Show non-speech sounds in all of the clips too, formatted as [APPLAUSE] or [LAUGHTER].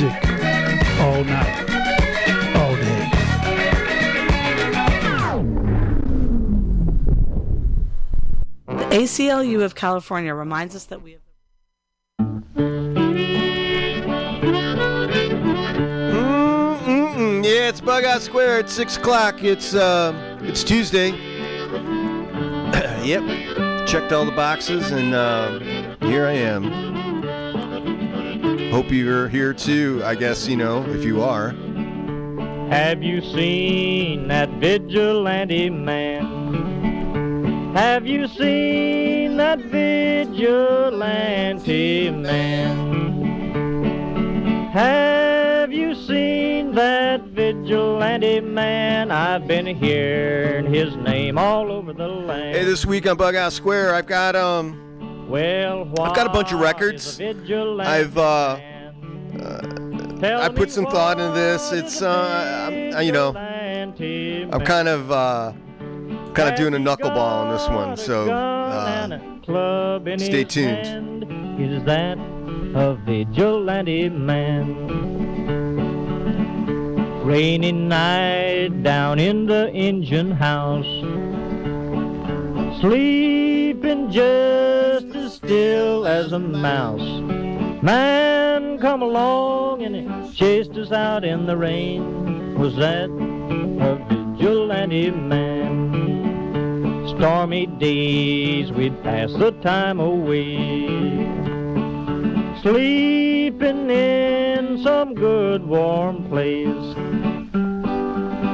music all night, all day. The ACLU of California reminds us that we have. Mm-mm-mm. Yeah, it's Bughouse Square at six o'clock. It's uh, it's Tuesday. [CLEARS THROAT] yep, checked all the boxes, and uh, here I am. Hope you're here too. I guess you know if you are. Have you seen that vigilante man? Have you seen that vigilante man? Have you seen that vigilante man? I've been hearing his name all over the land. Hey, this week on Bughouse Square, I've got um, well, I've got a bunch of records. I've uh, uh I put some thought into this. It's uh, I'm, you know, I'm kind of uh, kind of doing a knuckleball on this one, so uh, stay tuned. Is that a vigilante man? Rainy night down in the engine house, sleeping just as still as a mouse. Man come along and he chased us out in the rain. Was that a vigilante man? Stormy days we'd pass the time away. Sleeping in some good warm place.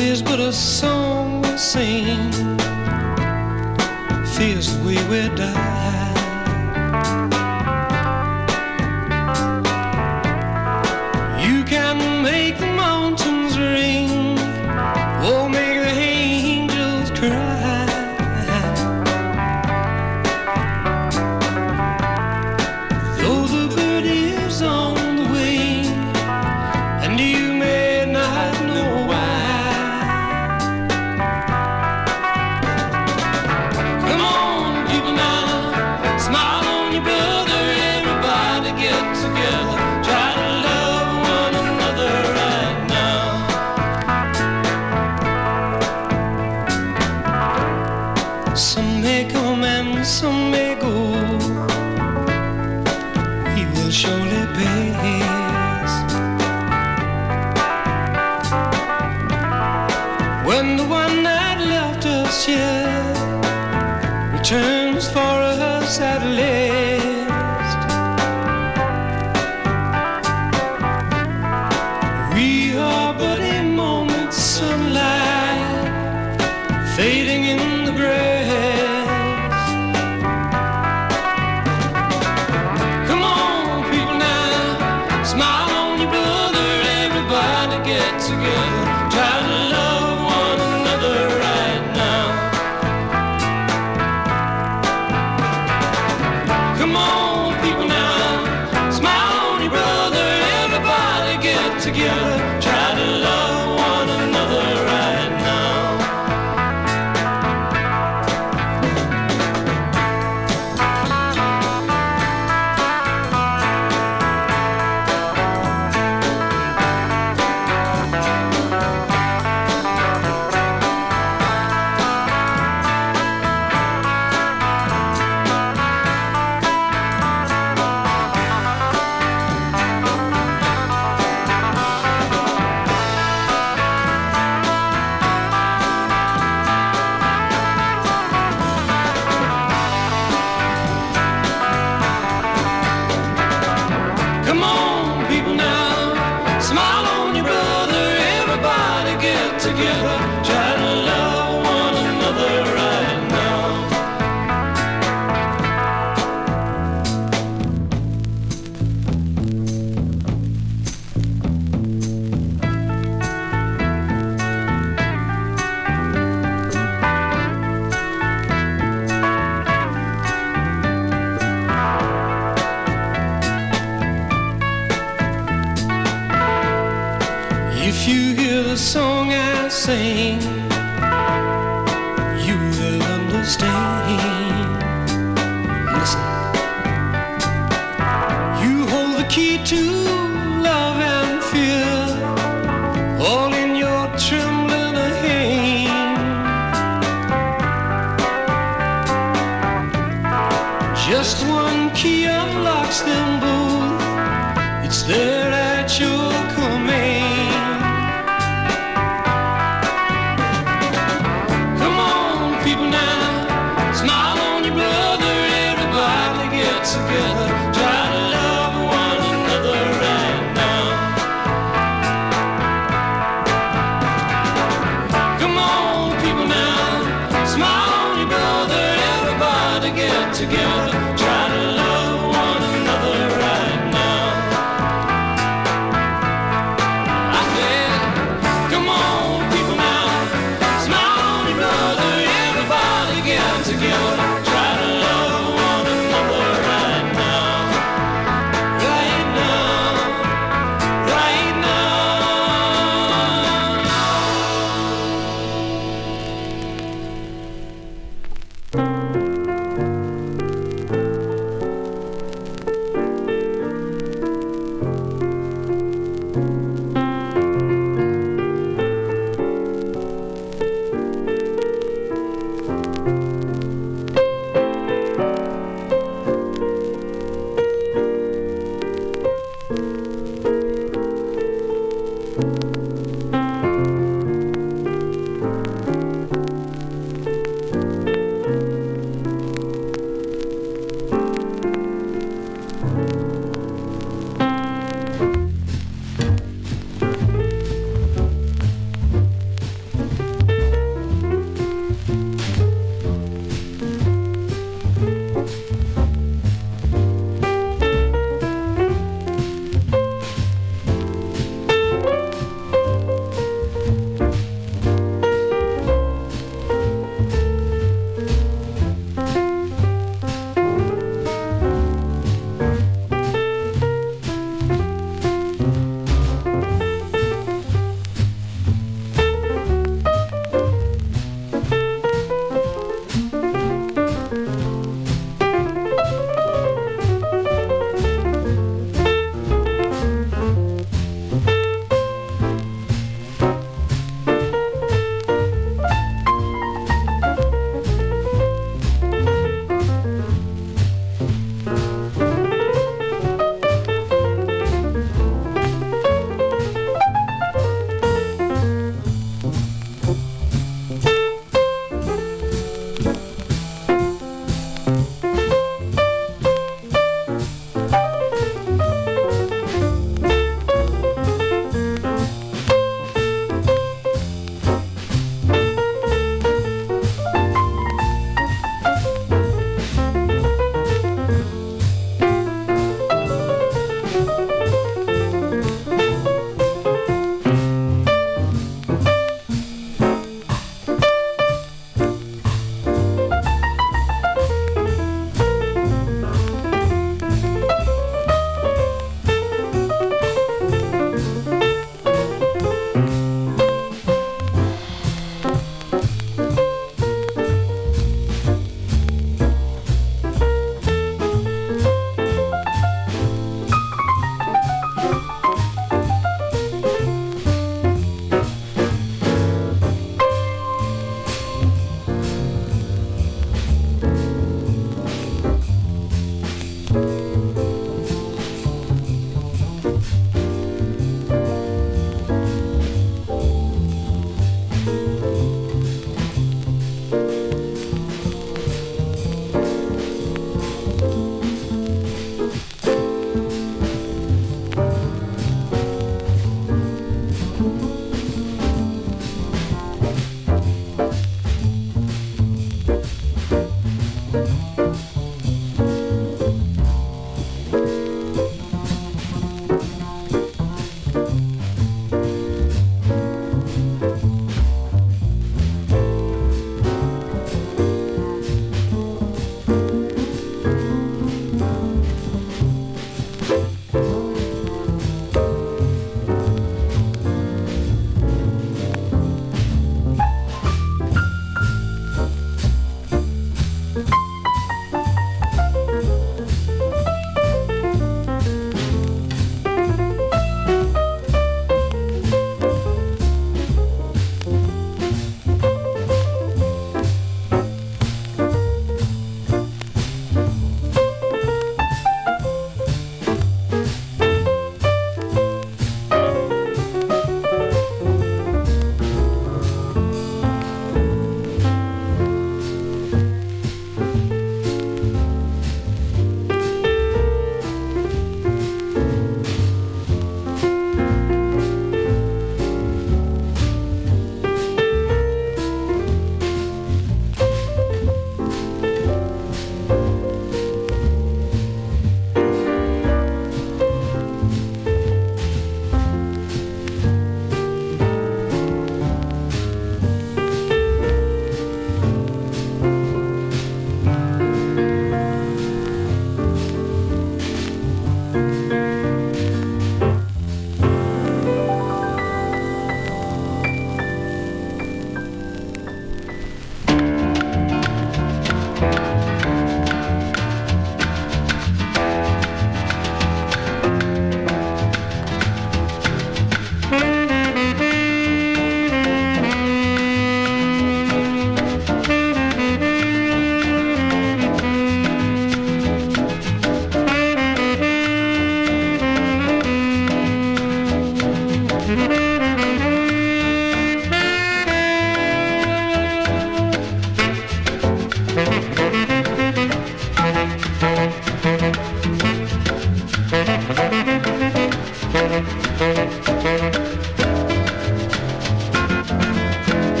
Is but a song we sing, feels the way we die.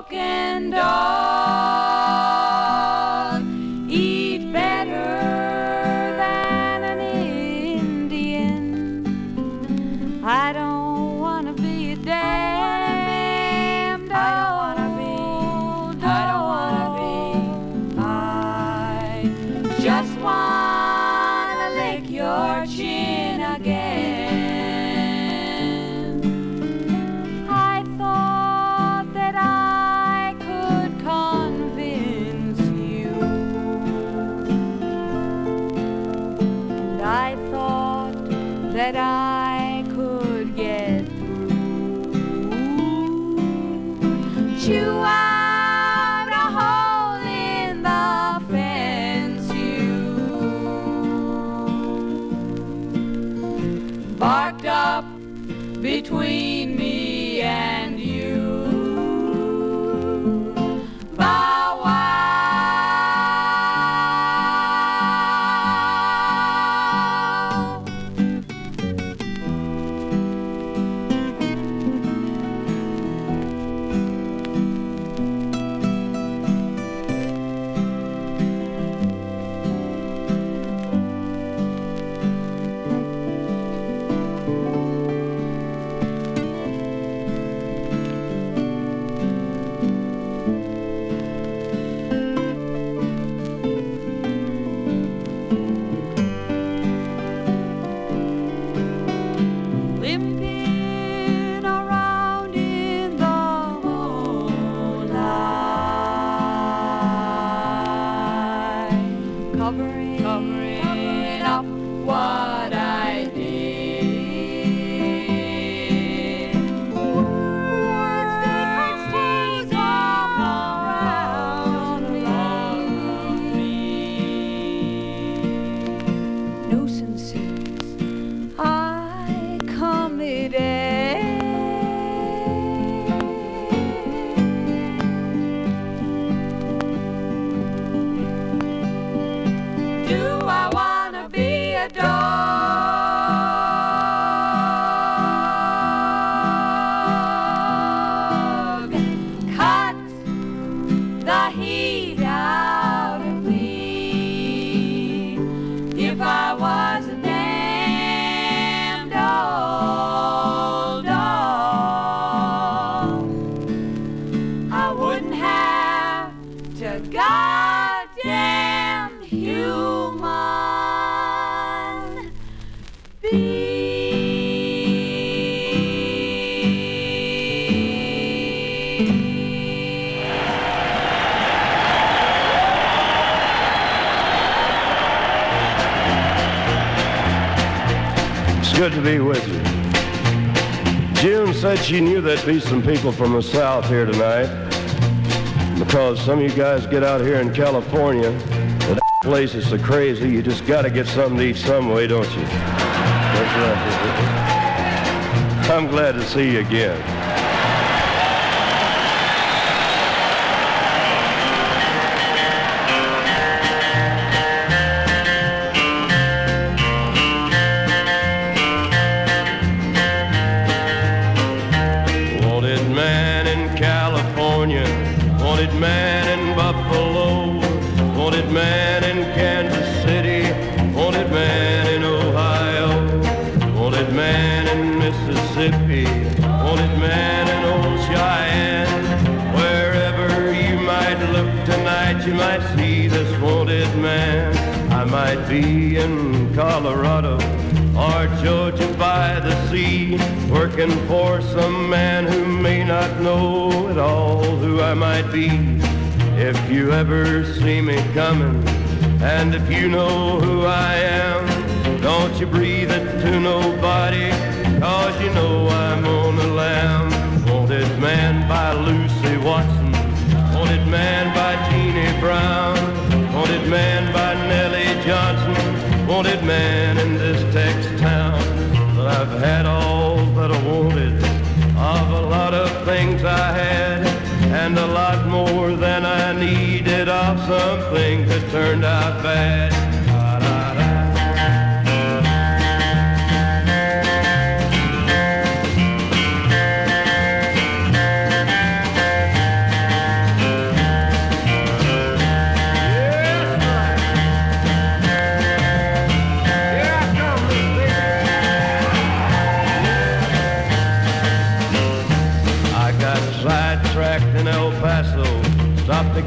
Broken dog? In California. The [LAUGHS] place is so crazy, you just got to get something to eat some way, don't you? That's right. [LAUGHS] I'm glad to see you again. Wanted man in California, wanted man in Buffalo, wanted man in Kansas City, wanted man in Ohio, wanted man in Mississippi, wanted man in old Cheyenne. Wherever you might look tonight, you might see this wanted man. I might be in Colorado or Georgia by the sea, working for some man who may not know at all who I might be. If you ever see me coming, and if you know who I am, don't you breathe it to nobody, cause you know I'm on the lam. Wanted man by Lucy Watson, wanted man by Jeannie Brown, wanted man by Nellie Johnson, wanted man in this Texas town. But I've had all and a lot more than I needed of some things that turned out bad.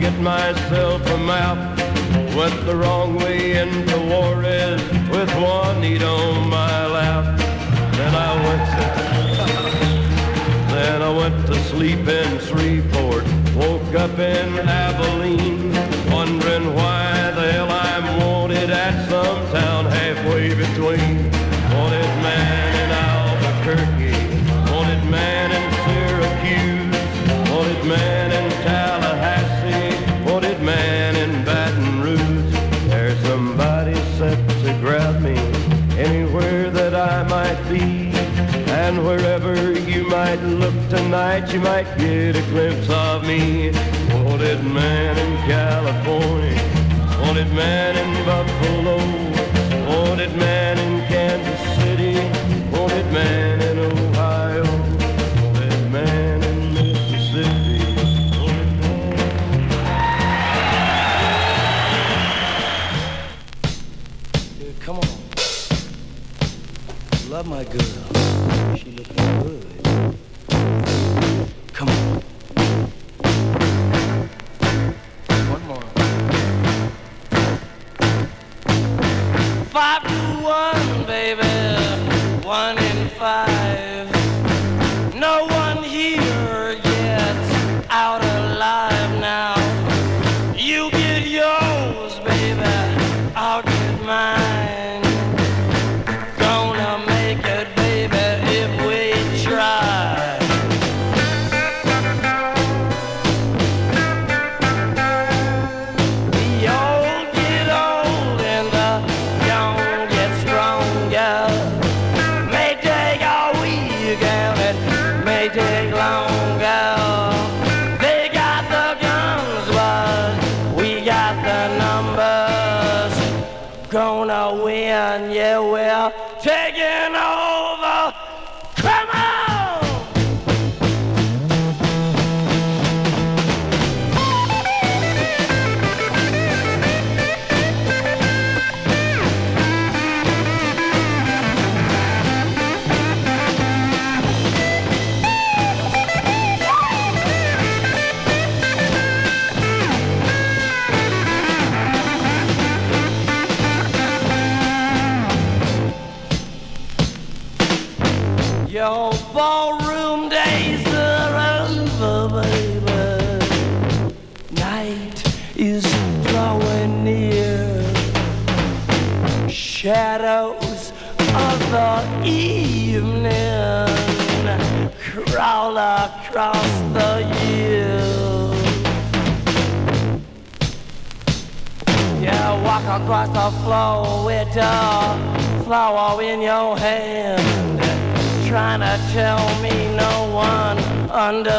Get myself a map. Went the wrong way into Juarez with Juanita on my lap. Then I went to, then I went to sleep in Shreveport. Woke up in Abilene, wondering why the hell I'm wanted at some town halfway between. And wherever you might look tonight, you might get a glimpse of me. Wanted man in California, wanted man in Buffalo, wanted man in Kansas City, wanted man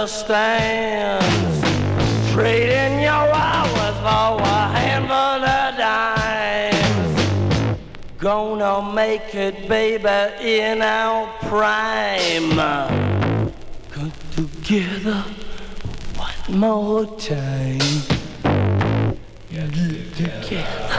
understands. Trading your hours for a handful of dimes. Gonna make it, baby, in our prime. Come together one more time. Get together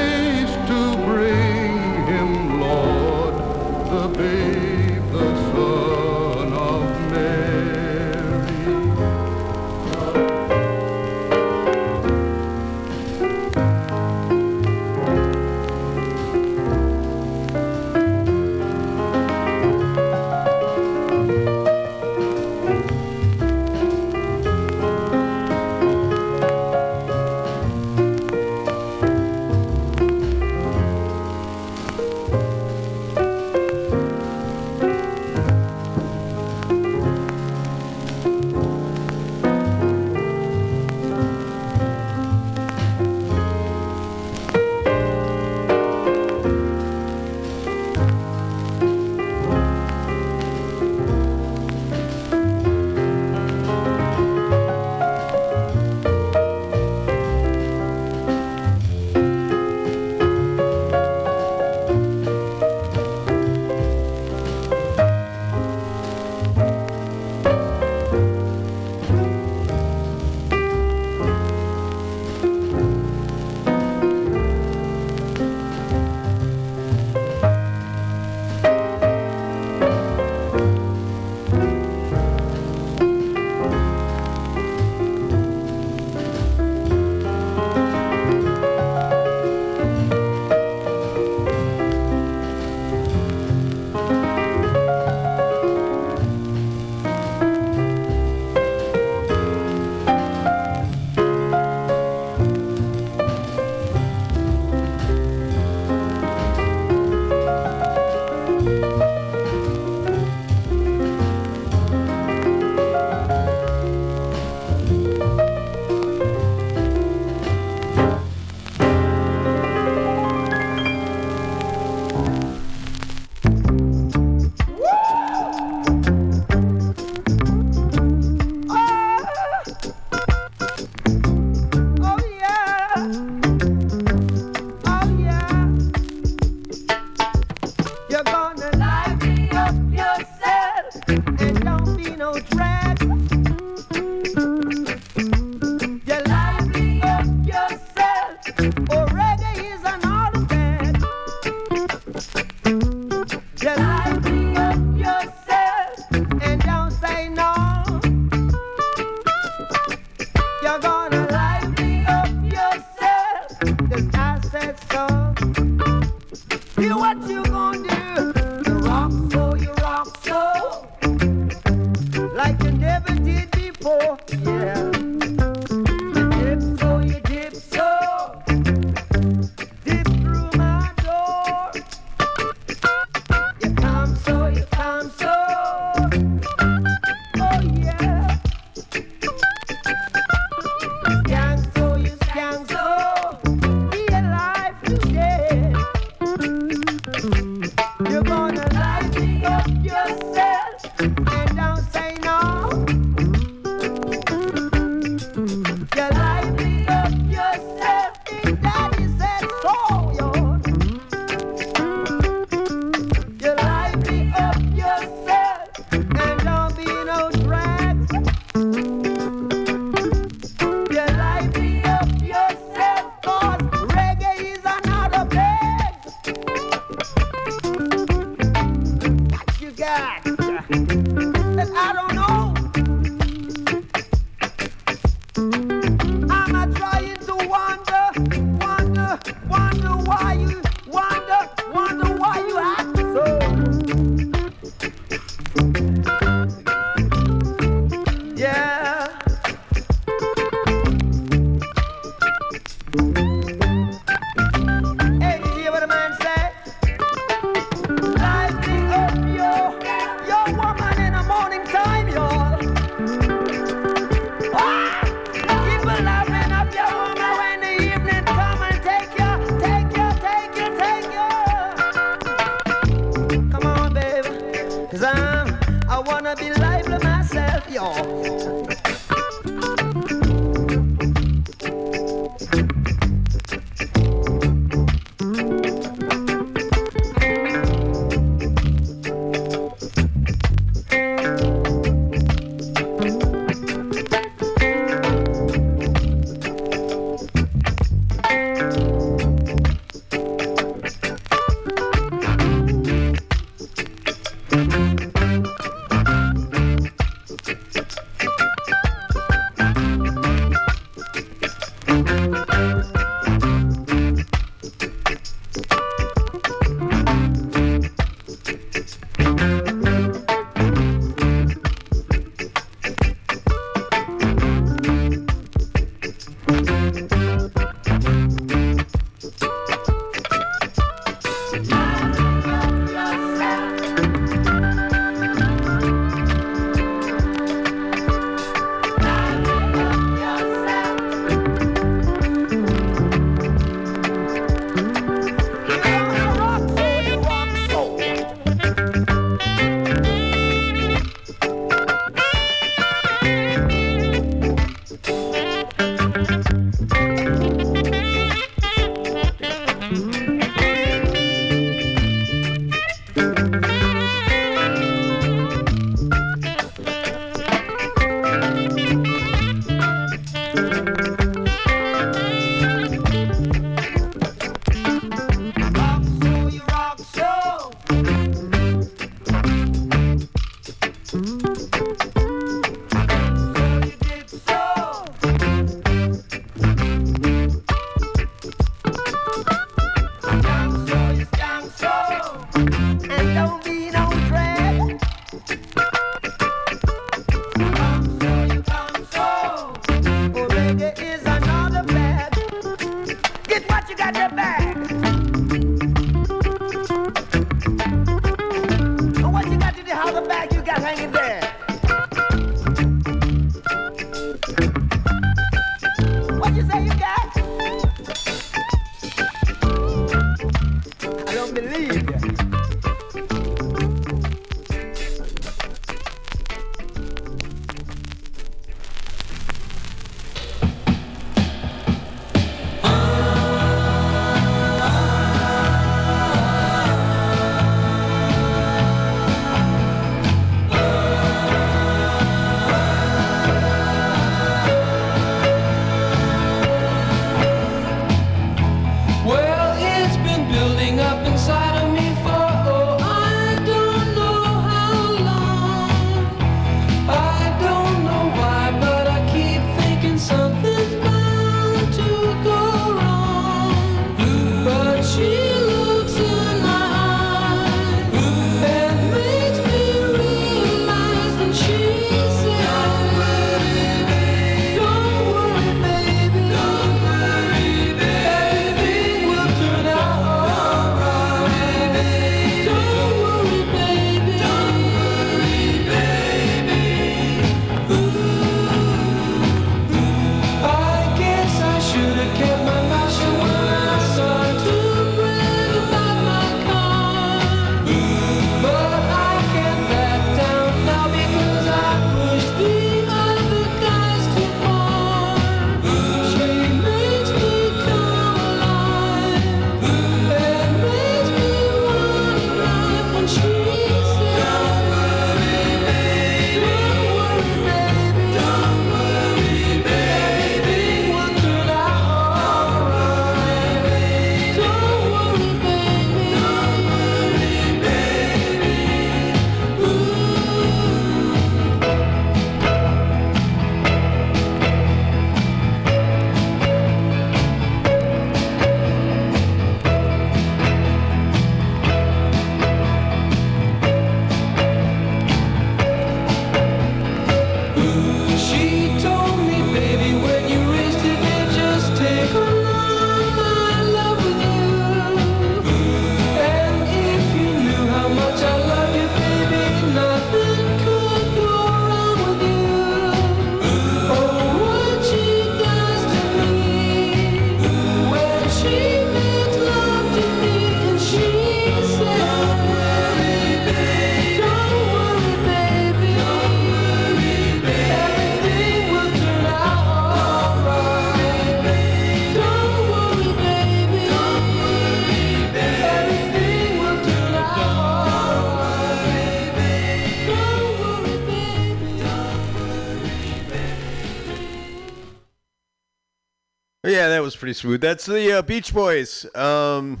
pretty smooth. That's the uh, Beach Boys. Um,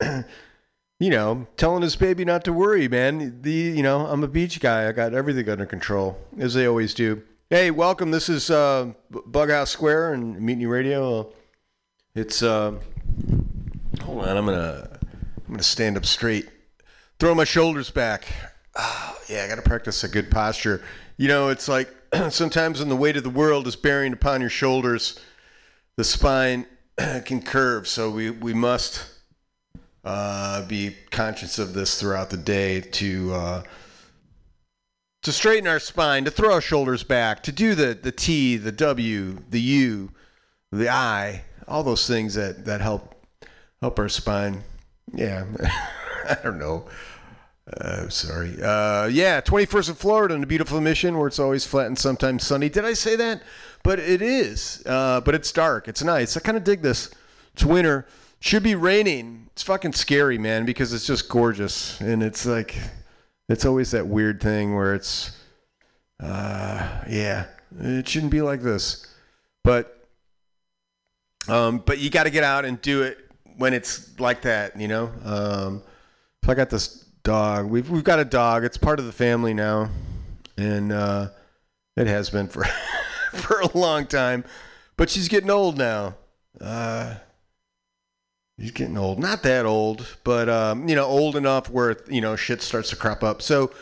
[CLEARS THROAT] you know, telling his baby not to worry, man. The you know, I'm a beach guy. I got everything under control, as they always do. Hey, welcome. This is uh, Bughouse Square and Mutiny Radio. It's uh, hold on. I'm gonna I'm gonna stand up straight, throw my shoulders back. Ah, yeah, I got to practice a good posture. You know, it's like [CLEARS THROAT] sometimes when the weight of the world is bearing upon your shoulders, the spine [CLEARS THROAT] can curve. So we we must uh, be conscious of this throughout the day to uh, to straighten our spine, to throw our shoulders back, to do the the T, the W, the U, the I, all those things that that help help our spine. Yeah, [LAUGHS] I don't know. Uh, sorry. Uh, yeah, 21st in Florida in a beautiful mission where it's always flat and sometimes sunny. Did I say that? But it is. Uh, but it's dark. It's nice. I kind of dig this. It's winter. Should be raining. It's fucking scary, man, because it's just gorgeous. And it's like, it's always that weird thing where it's, uh, yeah, it shouldn't be like this. But, um, but you got to get out and do it when it's like that, you know? Um, so I got this dog. We've we've got a dog. It's part of the family now, and uh, it has been for [LAUGHS] [LAUGHS] for a long time. But she's getting old now. Uh, she's getting old. Not that old, but um, you know, old enough where you know shit starts to crop up. So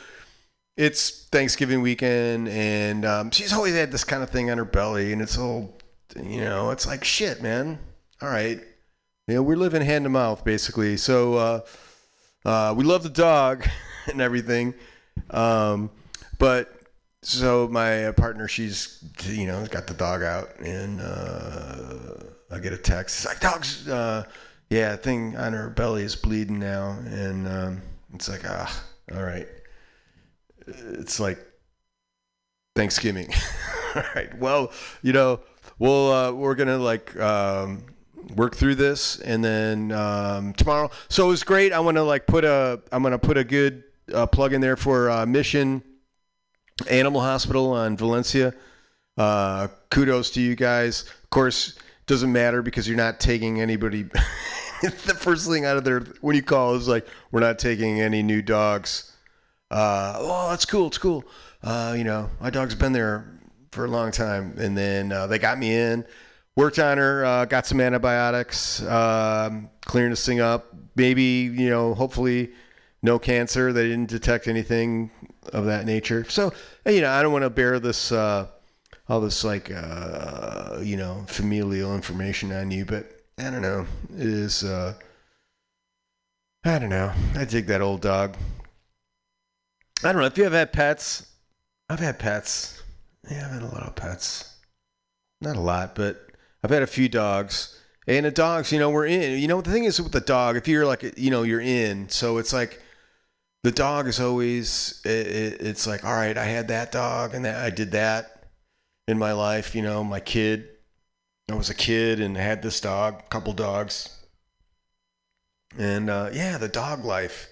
it's Thanksgiving weekend, and um, she's always had this kind of thing on her belly, and it's all you know. It's like shit, man. All right, you know, we're living hand to mouth basically. So. Uh, uh, we love the dog [LAUGHS] and everything, um, but so my partner, she's you know got the dog out, and uh, I get a text. It's like dog's, uh, yeah, thing on her belly is bleeding now, and um, it's like ah, all right. It's like Thanksgiving. [LAUGHS] all right. Well, you know, we'll uh, we're gonna like um, work through this and then um, tomorrow so it was great i want to like put a i'm to put a good uh, plug in there for uh, mission animal hospital on valencia. Uh, kudos to you guys. Of course doesn't matter because you're not taking anybody [LAUGHS] the first thing out of there when you call is like we're not taking any new dogs. Uh, oh that's cool it's cool. Uh, you know my dog's been there for a long time. And then uh, they got me in worked on her, uh, got some antibiotics, um, clearing this thing up. Maybe you know, hopefully, no cancer. They didn't detect anything of that nature. So you know, I don't want to bear this uh, all this like uh, you know familial information on you, but I don't know. It is. Uh, I don't know. I dig that old dog. I don't know if you have had pets. I've had pets. Yeah, I've had a lot of pets. Not a lot, but I've had a few dogs. And the dogs, you know, we're in. You know, the thing is with the dog, if you're like, you know, you're in. So it's like the dog is always, it, it, it's like, all right, I had that dog and that I did that in my life. You know, my kid, I was a kid and had this dog, couple dogs. And uh, yeah, the dog life.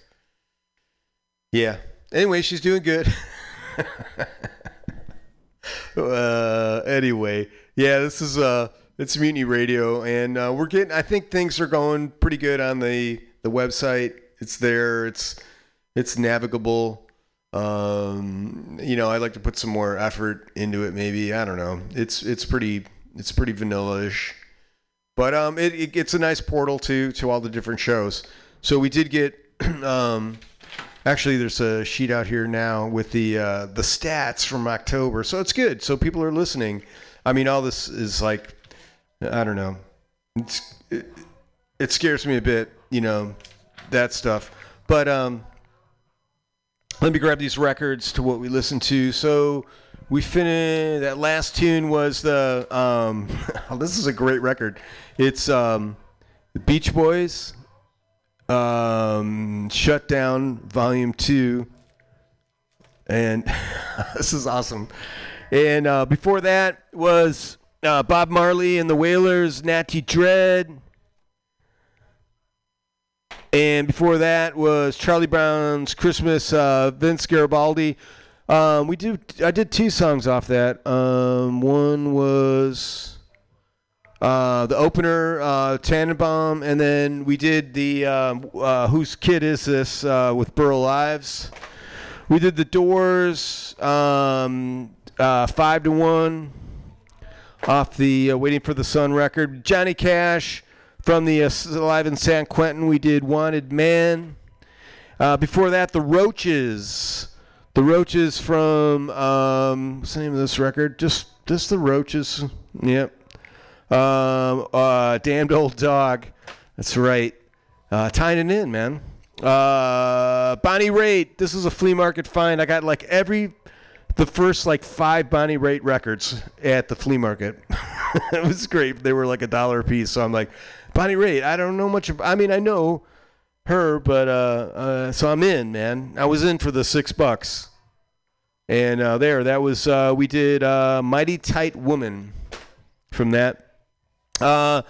Yeah. Anyway, she's doing good. [LAUGHS] uh, anyway, yeah, this is uh, it's Mutiny Radio, and uh, we're getting. I think things are going pretty good on the the website. It's there. It's it's navigable. Um, you know, I'd like to put some more effort into it. Maybe I don't know. It's it's pretty it's pretty vanilla-ish, but um, it, it it's a nice portal to to all the different shows. So we did get [CLEARS THROAT] um, actually there's a sheet out here now with the uh, the stats from October, so it's good. So people are listening. I mean, all this is like I don't know. It's, it, it scares me a bit, you know, that stuff. But um, let me grab these records to what we listened to. So we finished. That last tune was the. Um, [LAUGHS] oh, this is a great record. It's um, the Beach Boys. Um, Shut Down Volume Two. And [LAUGHS] this is awesome. And uh, before that was uh, Bob Marley and the Wailers, Natty Dread. And before that was Charlie Brown's Christmas, uh, Vince Guaraldi. Um, we do. I did two songs off that. Um, one was uh, the opener, uh, Tannenbaum, and then we did the um, uh, Whose Kid Is This uh, with Burl Ives. We did the Doors, um, uh, five to one, off the uh, Waiting for the Sun record. Johnny Cash from the uh, Live in San Quentin. We did Wanted Man. Uh, before that, the Roches. The Roches from um, what's the name of this record? Just just the Roches. Yep. Um, uh, damned old dog. That's right. Uh, tying it in, man. Uh, Bonnie Raitt. This is a flea market find. I got like every the first like five Bonnie Raitt records at the flea market. [LAUGHS] it was great. They were like a dollar a piece. So I'm like, Bonnie Raitt. I don't know much. Of, I mean, I know her, but uh, uh, so I'm in, man. I was in for the six bucks, and uh, there, that was uh, we did uh, "Mighty Tight Woman" from that. Uh,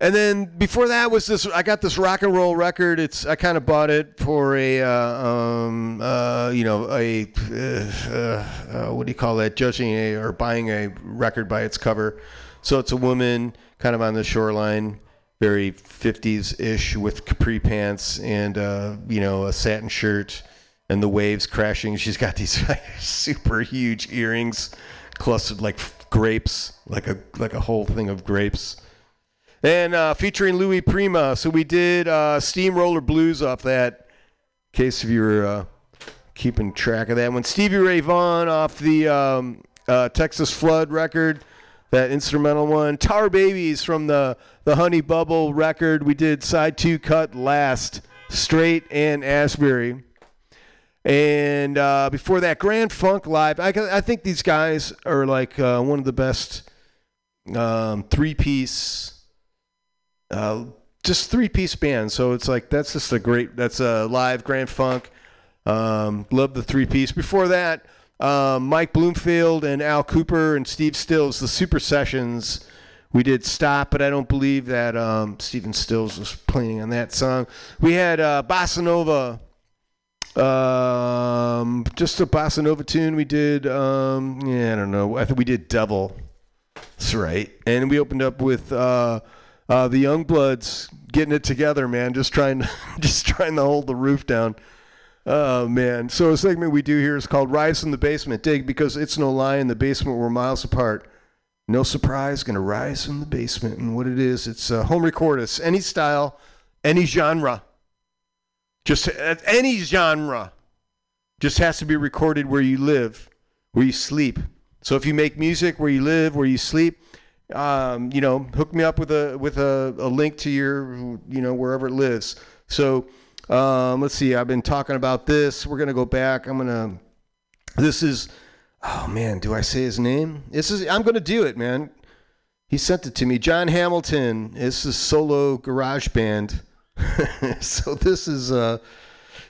and then before that was this. I got this rock and roll record. It's I kind of bought it for a, uh, um, uh, you know, a uh, uh, what do you call that? Judging a or buying a record by its cover. So it's a woman kind of on the shoreline, very 50s ish with capri pants and uh, you know a satin shirt and the waves crashing. She's got these [LAUGHS] super huge earrings, clustered like grapes, like a like a whole thing of grapes and uh, featuring Louis Prima. So we did uh, Steamroller Blues off that. In case if you were uh, keeping track of that one, Stevie Ray Vaughan off the um, uh, Texas Flood record, that instrumental one. Tar Babies from the the Honey Bubble record. We did side two cut last, Straight and Asbury. And uh, before that, Grand Funk Live. I, I think these guys are like uh, one of the best um, three piece uh, just three piece band. So it's like that's just a great. That's a live Grand Funk. Um, love the three piece. Before that, um, Mike Bloomfield and Al Kooper and Steve Stills, the Super Sessions. We did stop, but I don't believe that um, Stephen Stills was playing on that song. We had uh, Bossa Nova, um, just a Bossa Nova tune. We did, um, yeah, I don't know. I think we did Devil. That's right. And we opened up with uh, uh, the Youngbloods getting it together, man. Just trying, to, [LAUGHS] just trying to hold the roof down. Oh man! So a segment we do here is called "Rise from the Basement." Dig because it's no lie. In the basement, we're miles apart. No surprise, gonna rise from the basement, and what it is, it's uh, home recordus, any style, any genre, just uh, any genre, just has to be recorded where you live, where you sleep. So if you make music where you live, where you sleep, um, you know, hook me up with a with a, a link to your, you know, wherever it lives. So um, let's see. I've been talking about this. We're gonna go back. I'm gonna. This is. Oh man, do I say his name? This is. I'm gonna do it, man. He sent it to me. John Hamilton. This is solo garage band. [LAUGHS] so this is. Uh,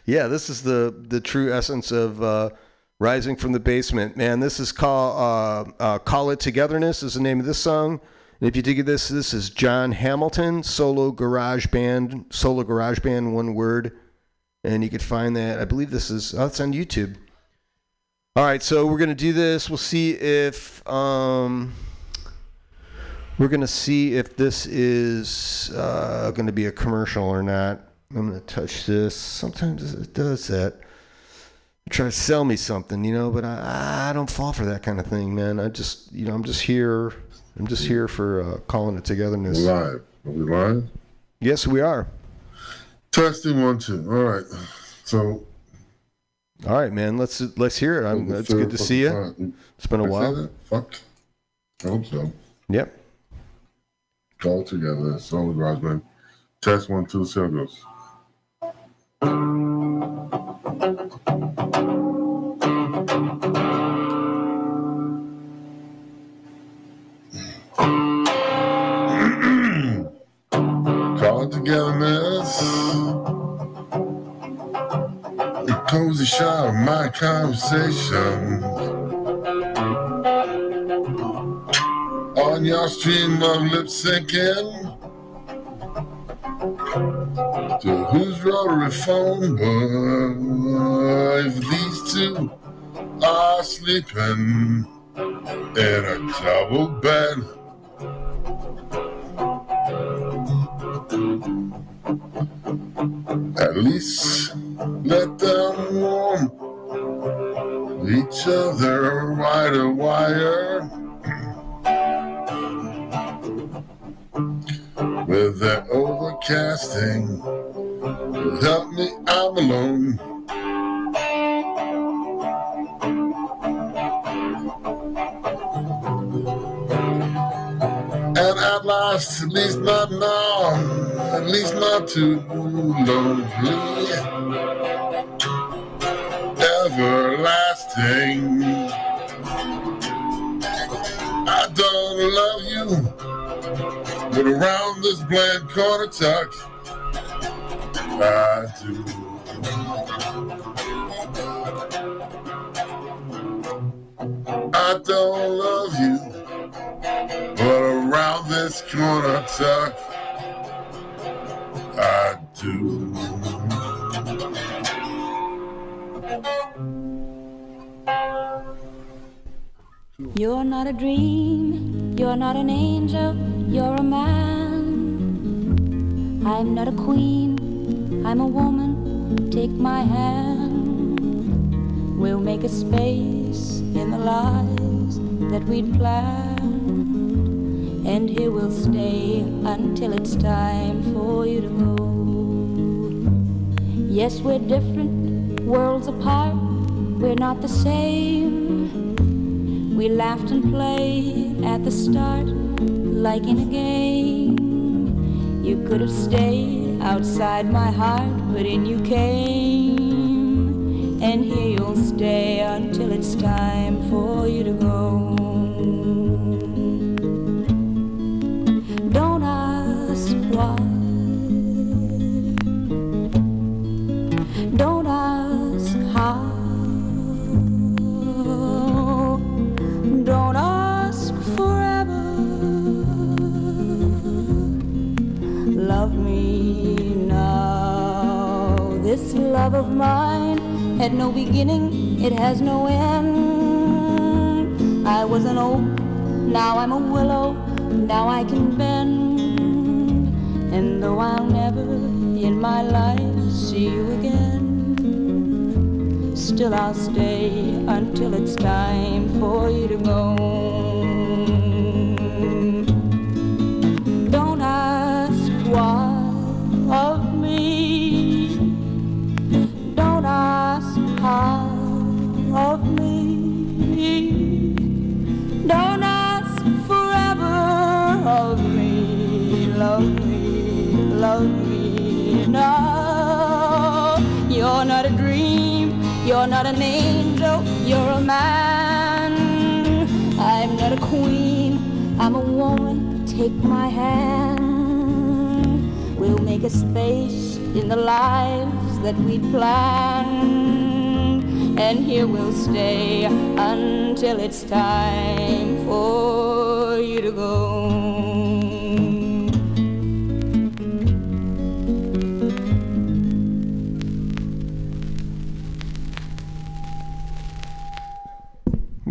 yeah, this is the the true essence of. Uh, Rising from the Basement. Man, this is called uh, uh, Call It Togetherness is the name of this song. And if you dig this, this is John Hamilton, solo garage band, solo garage band, one word. And you could find that. I believe this is, oh, it's on YouTube. All right, so we're going to do this. We'll see if, um, we're going to see if this is uh, going to be a commercial or not. I'm going to touch this. Sometimes it does that try to sell me something, you know, but I, I don't fall for that kind of thing, man. I just, you know, I'm just here. I'm just here for uh, calling it togetherness. We're live. Are we live? Yes, we are. Testing one, two. All right. So. All right, man. Let's let's hear it. I'm, it's good to see you. It's been a I while. Fuck. I hope so. Yep. All together. Solid Rosman. Test one, two. See how it goes. Mm-hmm. Call it togetherness. A cozy shot of my conversation. On your stream of lip syncing. To whose rotary phone but if these two are sleeping in a double bed at least let them warm each other wide a wire with their overcasting. Help me, I'm alone. Last, at least not now, at least not too lonely. Everlasting. I don't love you, but around this bland corner tuck, I do. I don't love you, but around this corner tuck, I do. You're not a dream, you're not an angel, you're a man. I'm not a queen, I'm a woman, take my hand. We'll make a space in the lives that we'd planned. And here we'll stay until it's time for you to go. Yes, we're different, worlds apart, we're not the same. We laughed and played at the start, like in a game. You could have stayed outside my heart, but in you came. And here you'll stay until it's time for you to go. Love of mine had no beginning, it has no end. I was an oak, now I'm a willow, now I can bend. And though I'll never in my life see you again, still I'll stay until it's time for you to go. You're not an angel, you're a man. I'm not a queen, I'm a woman. Take my hand. We'll make a space in the lives that we planned. And here we'll stay until it's time for you to go.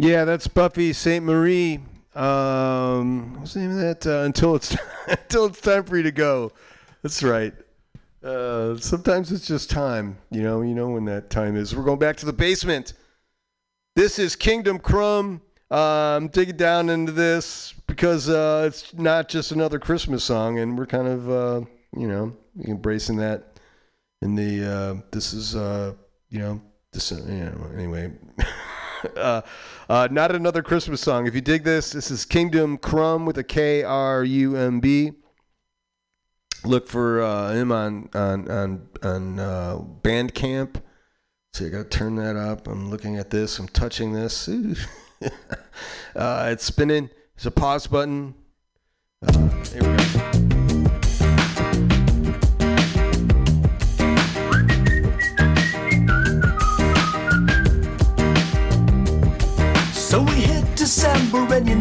Yeah, that's Buffy Sainte-Marie. Um, what's the name of that? Uh, until it's [LAUGHS] until it's time for you to go. That's right. Uh, sometimes it's just time. You know, you know when that time is. We're going back to the basement. This is Kingdom Krumb. Uh, I'm digging down into this because uh, it's not just another Christmas song, and we're kind of, uh, you know, embracing that. In the uh, this is, uh, you know, this, uh, anyway. [LAUGHS] [LAUGHS] uh, uh, not another Christmas song. If you dig this, this is Kingdom Krumb with a K R U M B. Look for uh, him on on on on uh, Bandcamp. So I got to turn that up. I'm looking at this. I'm touching this. [LAUGHS] Uh, it's spinning. There's a pause button. Uh, here we go.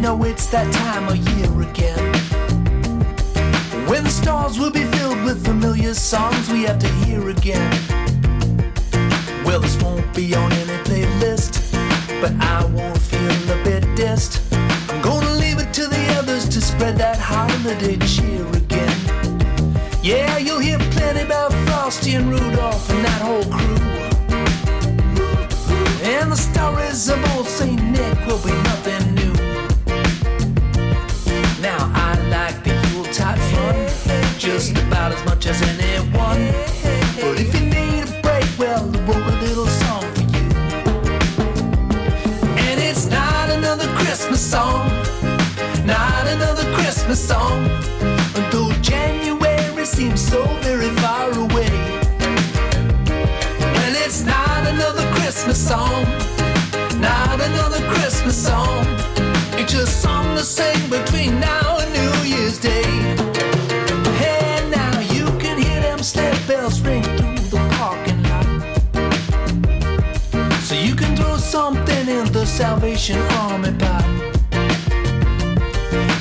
know it's that time of year again. When the stars will be filled with familiar songs we have to hear again. Well, this won't be on any playlist, but I won't feel a bit dissed. I'm gonna leave it to the others to spread that holiday cheer again. Yeah, you'll hear plenty about Frosty and Rudolph and that whole crew. And the stories of old St. Nick will be nothing new. just about as much as anyone. But if you need a break, well, I wrote a little song for you. And it's not another Christmas song, not another Christmas song. Though January seems so very far away. Well, it's not another Christmas song, not another Christmas song. It's just something to sing between now Salvation Army pop.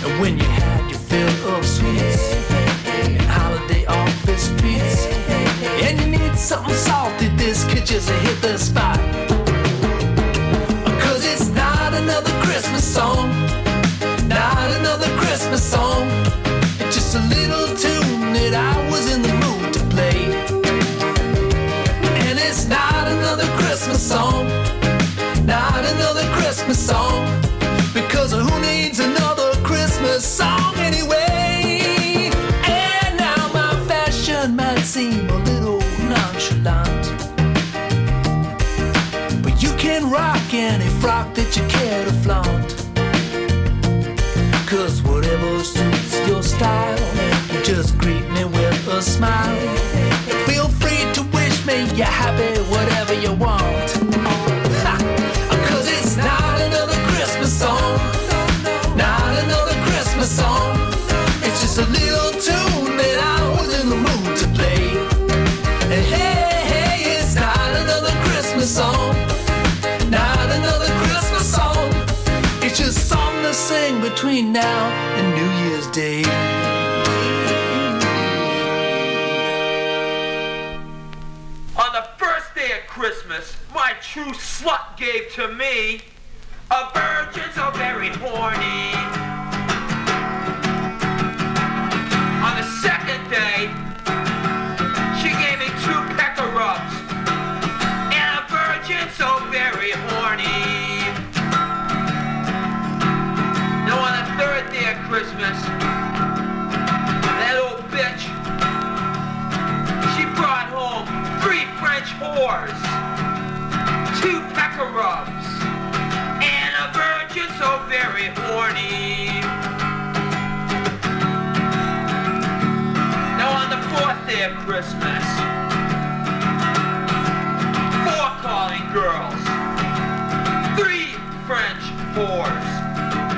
And when you had your fill of sweets and holiday office treats, and you need something salty, this could just hit the spot. between now and New Year's Day. On the first day of Christmas, my true slut gave to me a virgin so very horny. Wars, two pecker rubs, and a virgin so very horny. Now on the fourth day of Christmas, four calling girls, three French whores,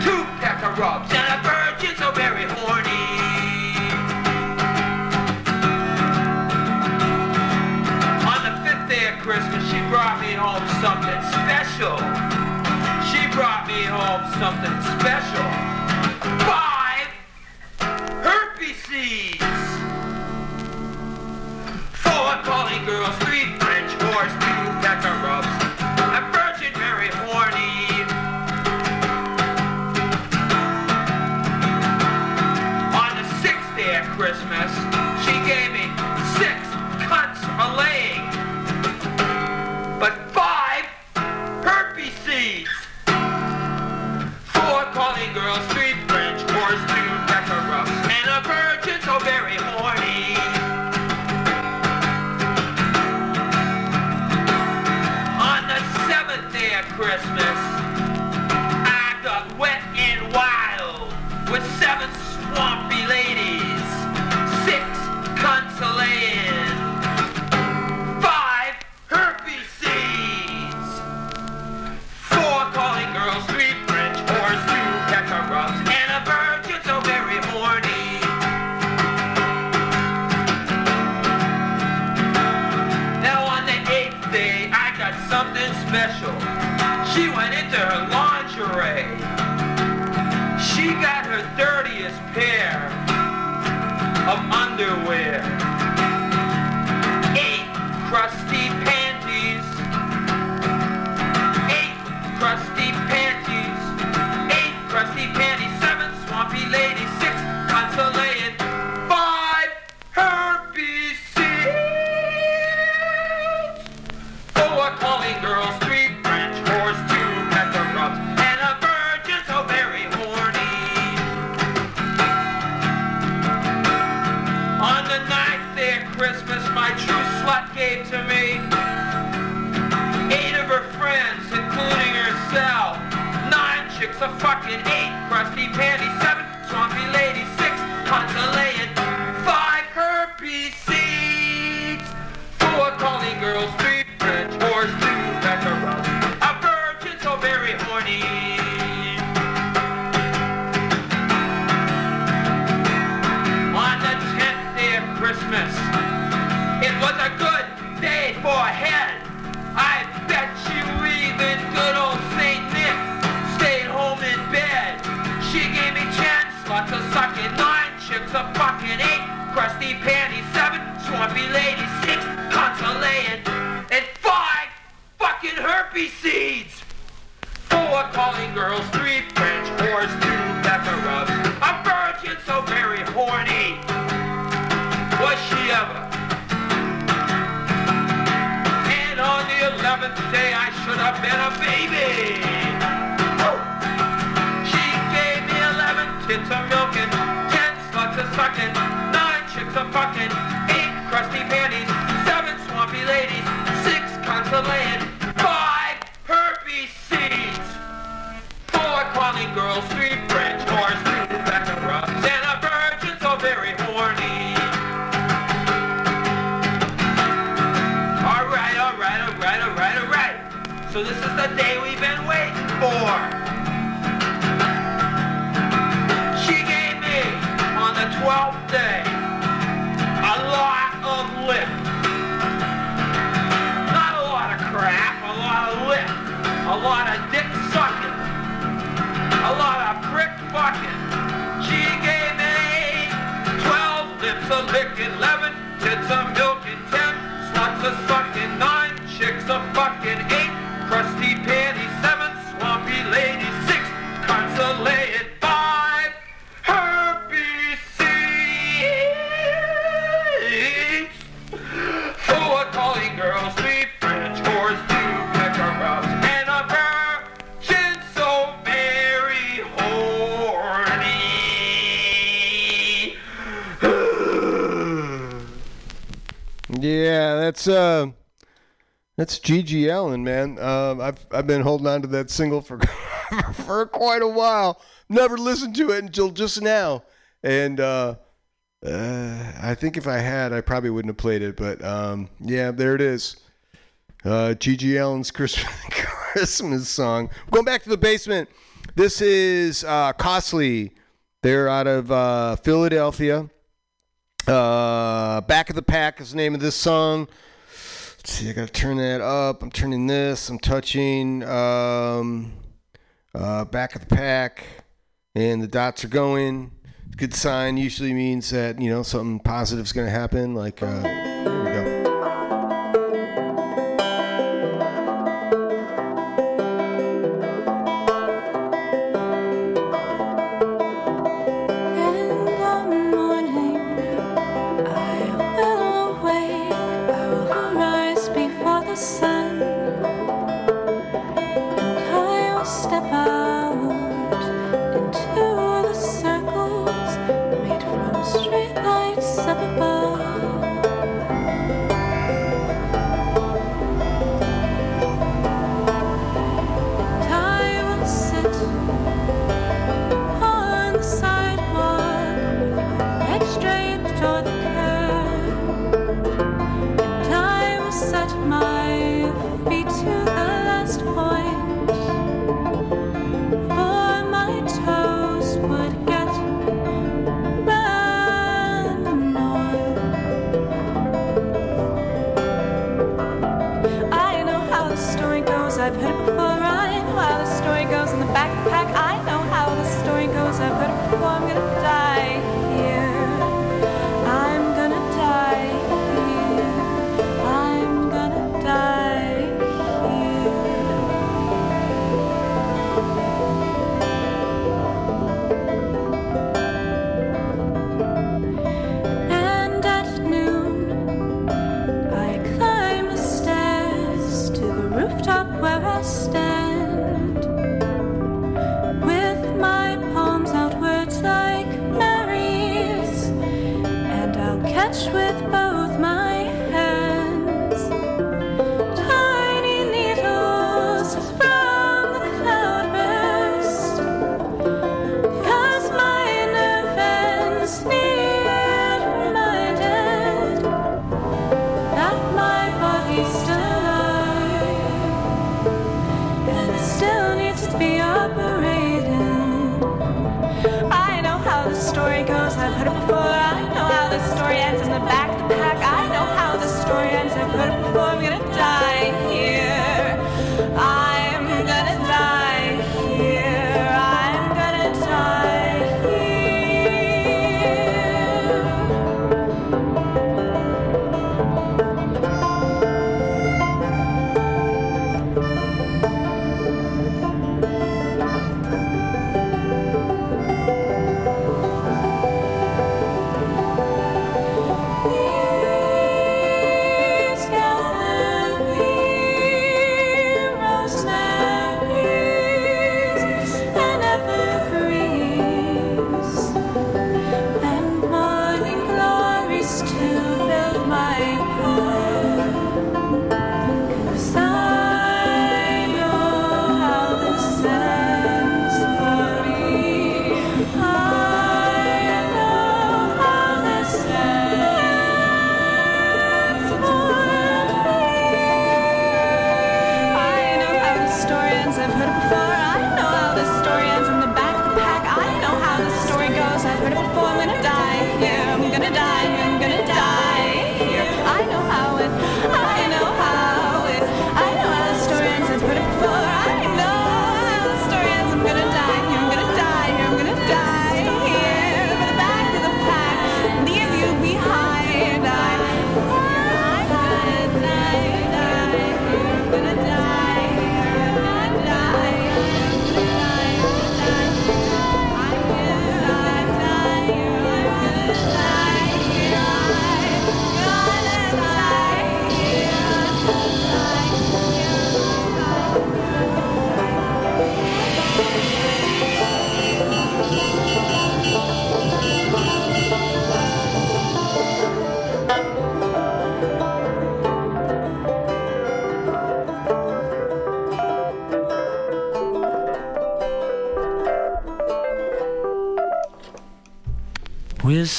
two pecker rubs, something special. Five herpes seeds. Four calling girls. underwear. market. Girls, three French two and a virgin so very horny. Alright, alright, alright, alright, alright. So this is the day we've been waiting for. She gave me on the 12th day. tits a licking lemon, tits a milk. that's uh, that's Allin, man. Uh, I've I've been holding on to that single for [LAUGHS] for quite a while. Never listened to it until just now, and uh, uh, I think if I had, I probably wouldn't have played it. But um, yeah, there it is. Uh, GG Allin's Christmas [LAUGHS] Christmas song. Going back to the basement. This is uh, Costly. They're out of Philadelphia. Uh, Back of the Pack is the name of this song see, I gotta turn that up. I'm turning this. I'm touching um, uh, back of the pack, and the dots are going. Good sign usually means that you know something positive is gonna happen, like. Uh,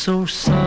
so sorry,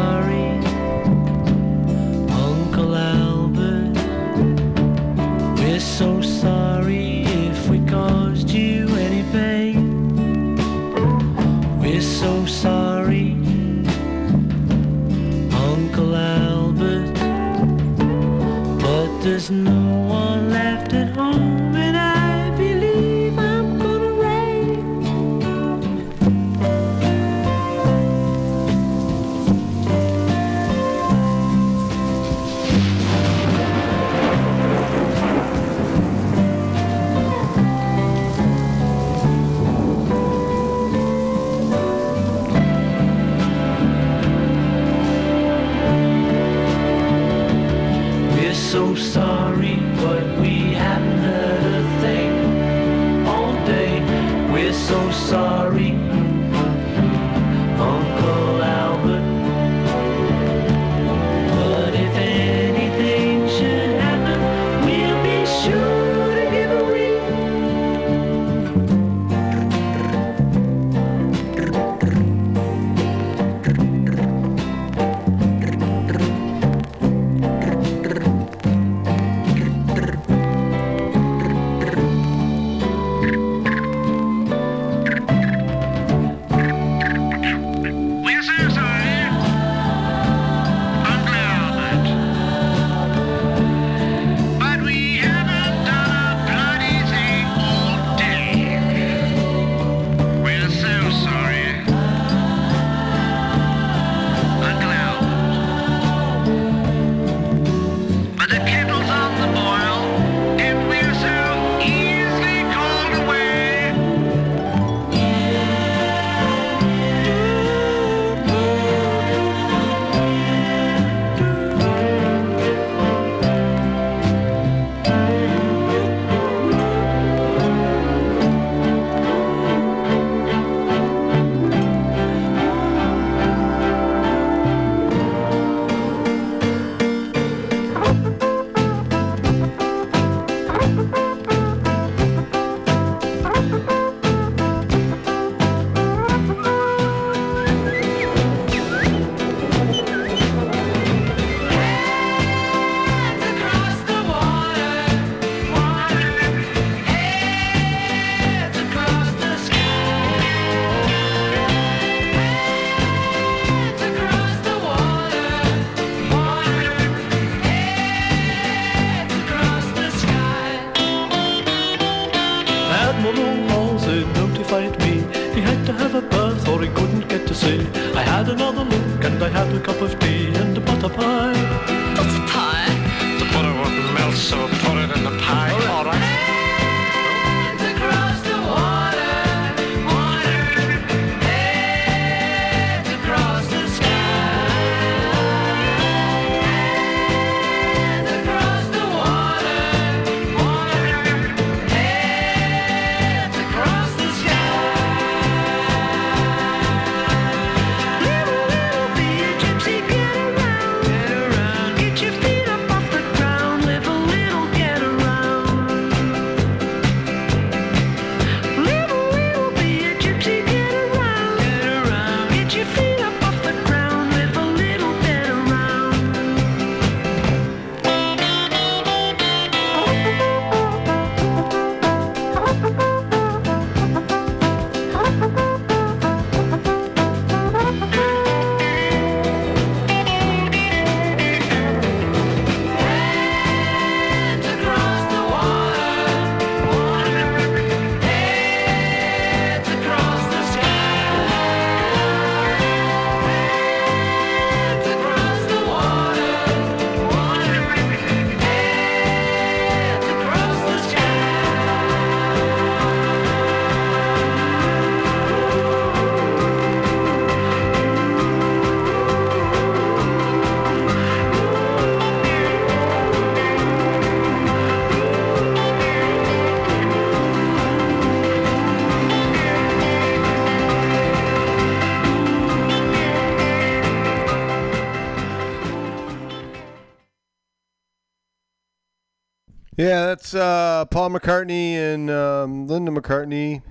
that's uh, Paul McCartney and um, Linda McCartney.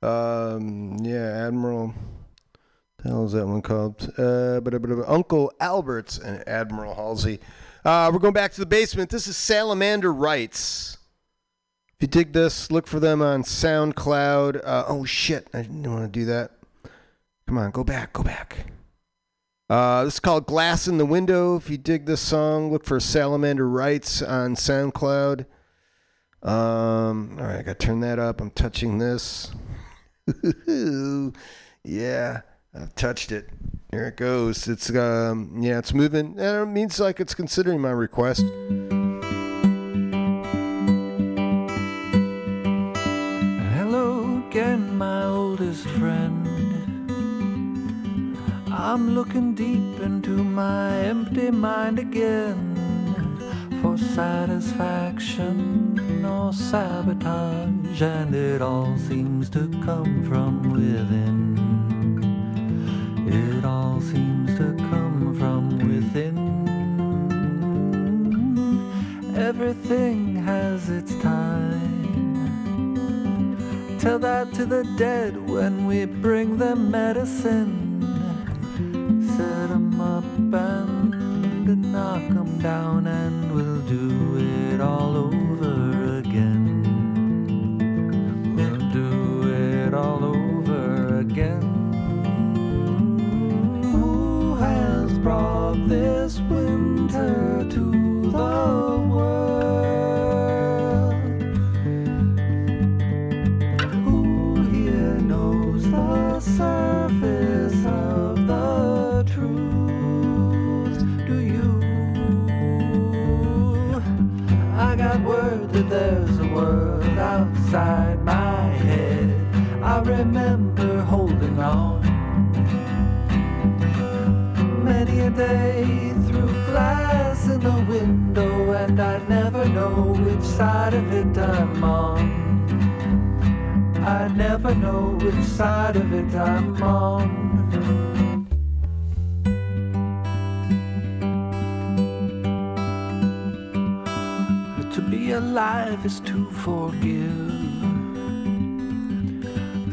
Um, yeah, Admiral. the hell is that one called? Uh, but, Uncle Alberts and Admiral Halsey. Uh, we're going back to the basement. This is Salamander Rights. If you dig this, look for them on SoundCloud. Uh, oh shit, I didn't want to do that. Come on, go back, go back. Uh, this is called Glass in the Window. If you dig this song, look for Salamander Rights on SoundCloud. Um, all right, I got to turn that up. I'm touching this. [LAUGHS] yeah, I've touched it. Here it goes. It's um, yeah, it's moving. And it means like it's considering my request. Hello again, my oldest friend. I'm looking deep into my empty mind again for satisfaction or sabotage, and it all seems to come from within. It all seems to come from within. Everything has its time. Tell that to the dead when we bring them medicine. Set 'em up and knock 'em down, and we'll do it all over again. We'll do it all over again. Who has brought this winter to the there's a world outside my head. I remember holding on many a day through glass in the window, and I never know which side of it I'm on. I never know which side of it I'm on. Be alive is to forgive.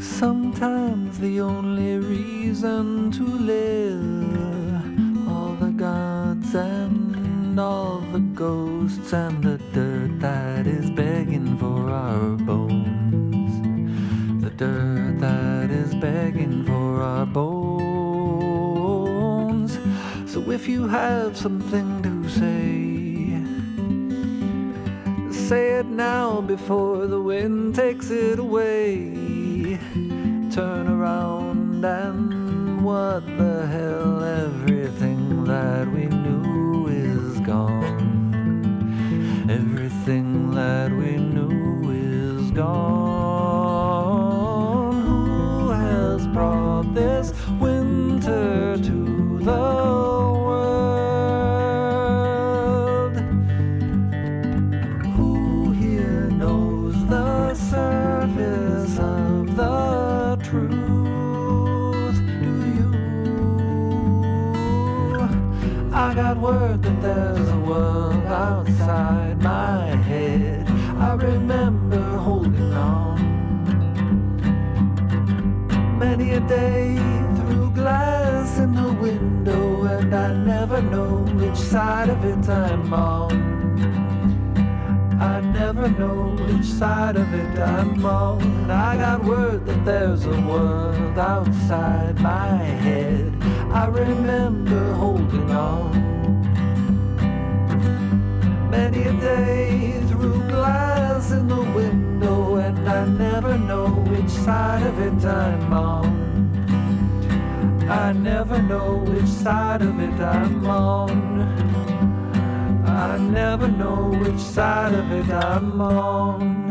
Sometimes the only reason to live. All the gods and all the ghosts and the dirt that is begging for our bones. The dirt that is begging for our bones. So if you have something to say, say it now before the wind takes it away. Turn around and what the hell, everything that we knew is gone. Everything that we knew is gone. Who has brought this winter to the word that there's a world outside my head. I remember holding on many a day through glass in the window, and I never know which side of it I'm on. I never know which side of it I'm on. I got word that there's a world outside my head. I remember holding on. Many a day through glass in the window, and I never know which side of it I'm on. I never know which side of it I'm on. I never know which side of it I'm on.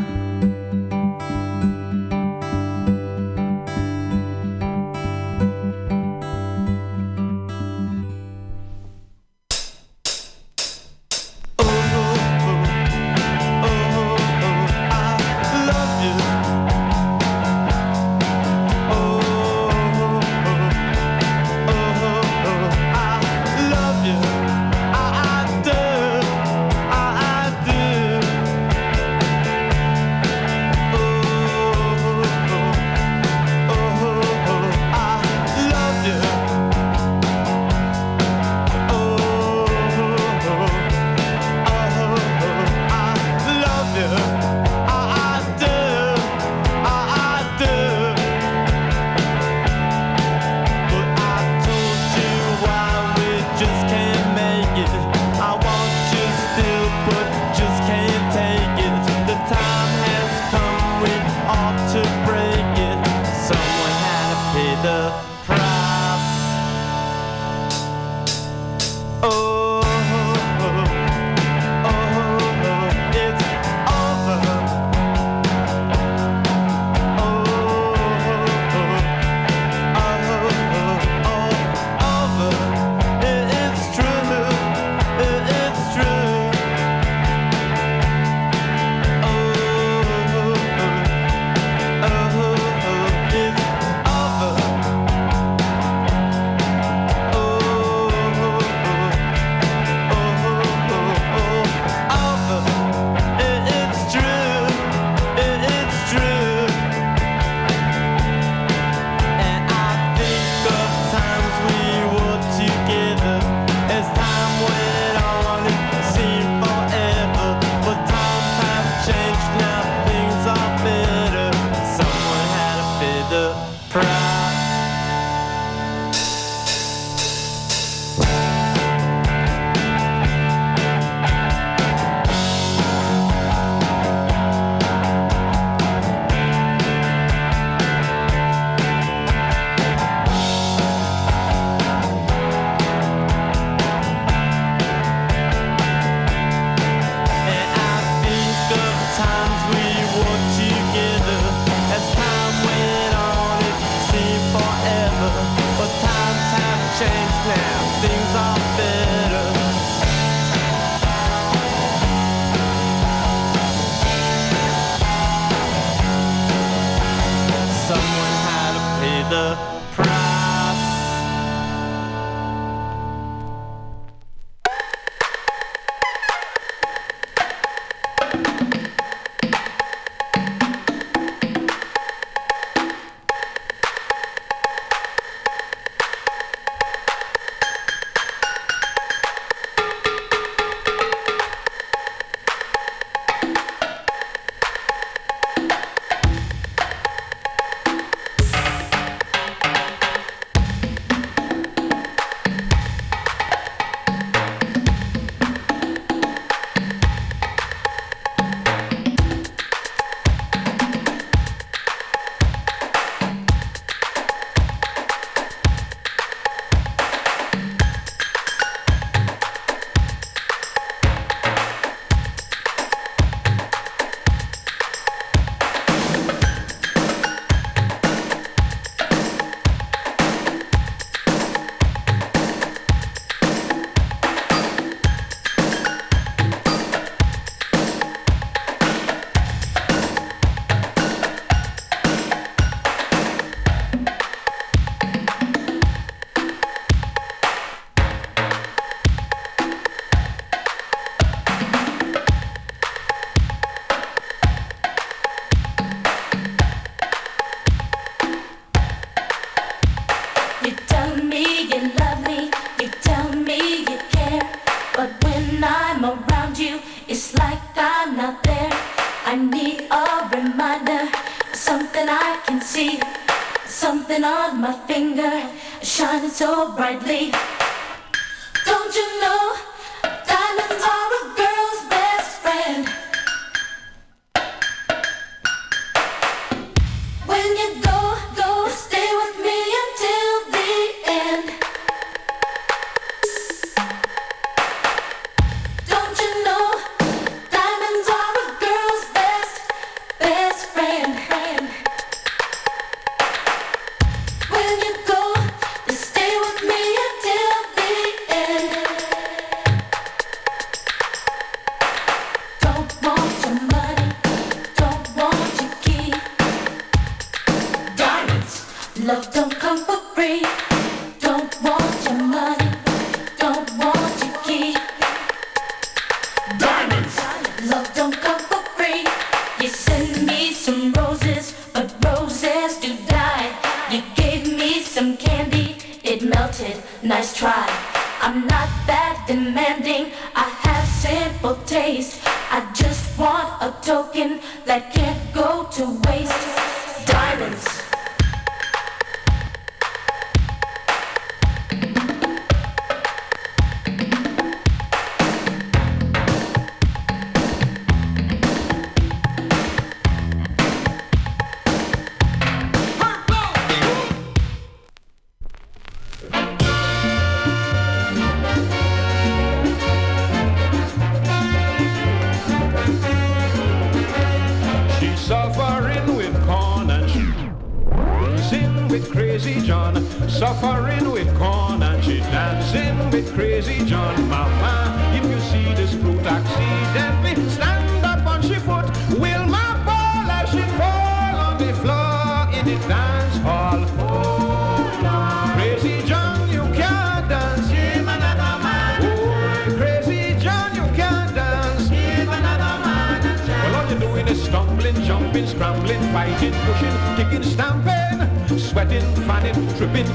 Tripping, tripping,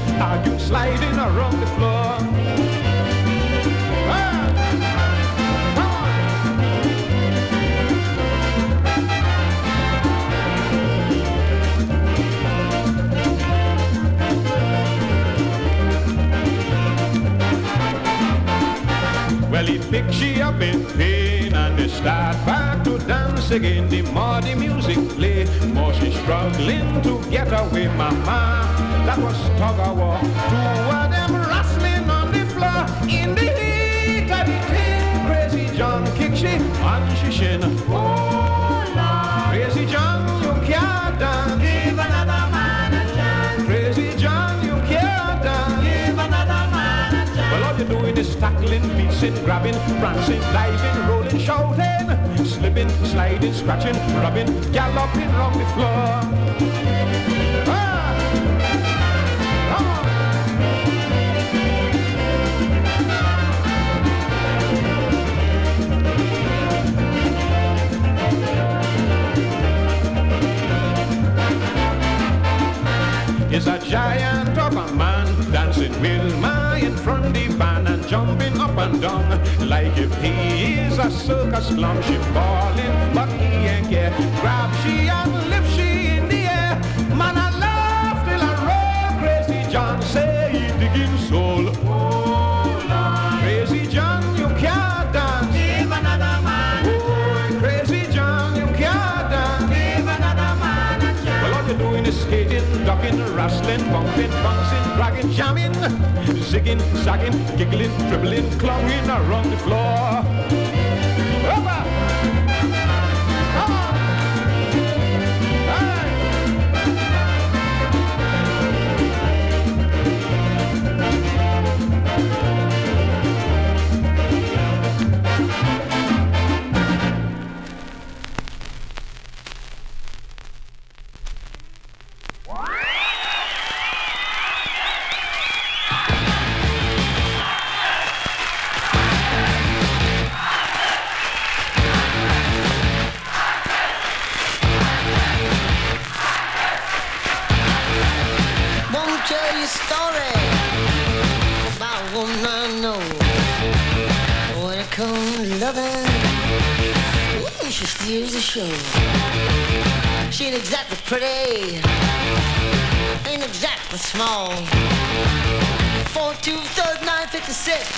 you sliding around the floor. Well, he picks she up in pain and they start back to dance again. The more the music play, more she's struggling to get away, mama that was tug of war. Two of them wrestling on the floor in the heat of the thing. Crazy John kick she and she shin. Oh Lord, Crazy John, you can't dance. Give another man a chance. Crazy John, you can't dance. Give another man a chance. Well, all you're doing is tackling, beating, grabbing, prancing, diving, rolling, shouting, slipping, sliding, scratching, rubbing, galloping round the floor. Giant of a man dancing with my in front the band and jumping up and down like if he is a circus clown. She falling, but he ain't care. Grab she and lift she in the air. Man, I laugh till I roll. Crazy John say he digging soul. Jamming, zigging, zagging, giggling, dribbling, clunging around the floor. 56.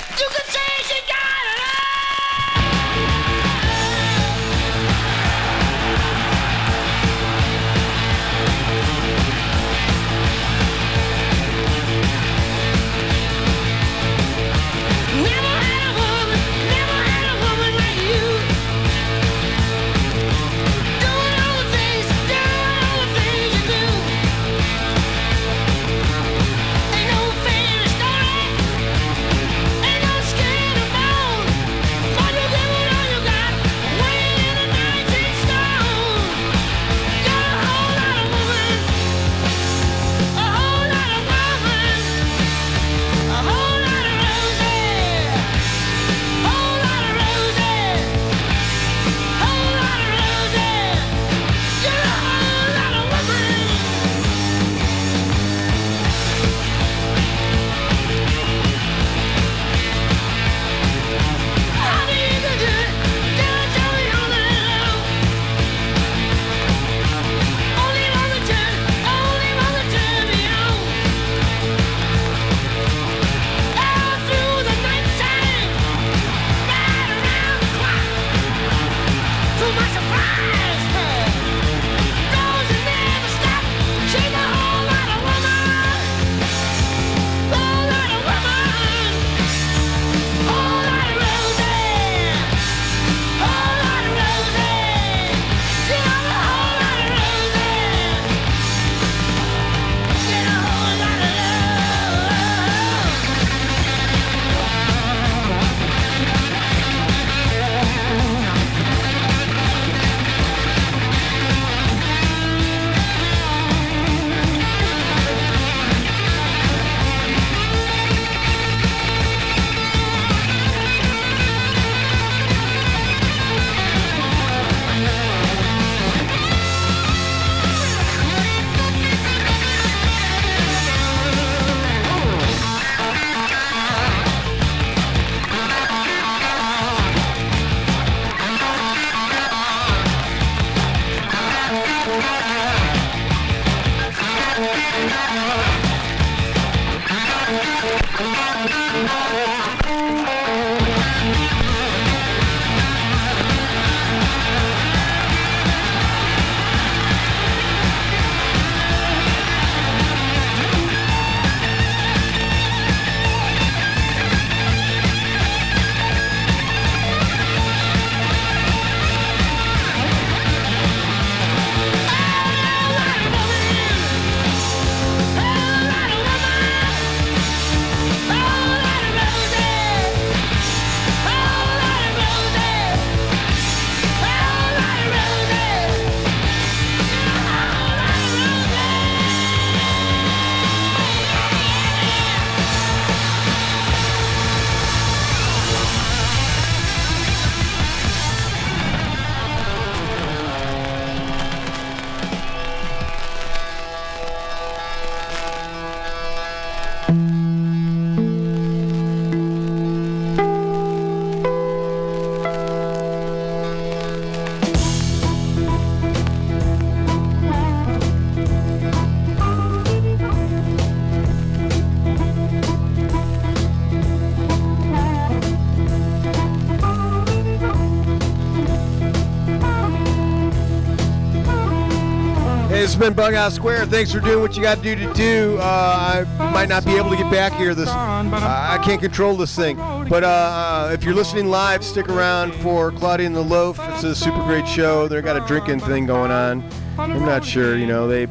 This Bughouse Square. Thanks for doing what you got to do to do. Uh, I might not be able to get back here. This I can't control this thing. But uh, uh, if you're listening live, stick around for Claudia and the Loaf. It's a super great show. They've got a drinking thing going on. I'm not sure. You know, they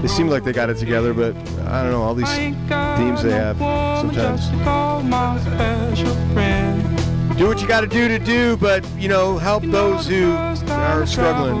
they seem like they got it together, but I don't know all these themes they have sometimes. Do what you got to do to do, but you know, help those who are struggling.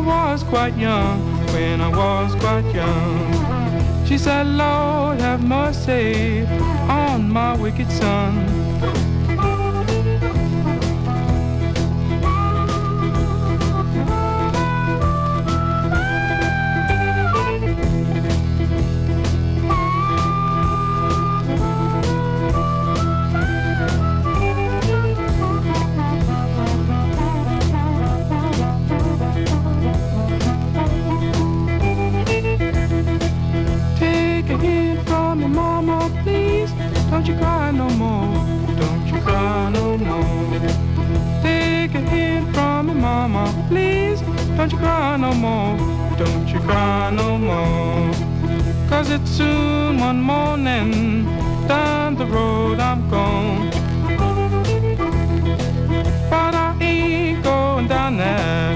was quite young, when I was quite young. She said, Lord, have mercy on my wicked son. Please. Don't you cry no more. Don't you cry no more. Cause it's soon one morning. Down the road I'm gone. But I ain't going down there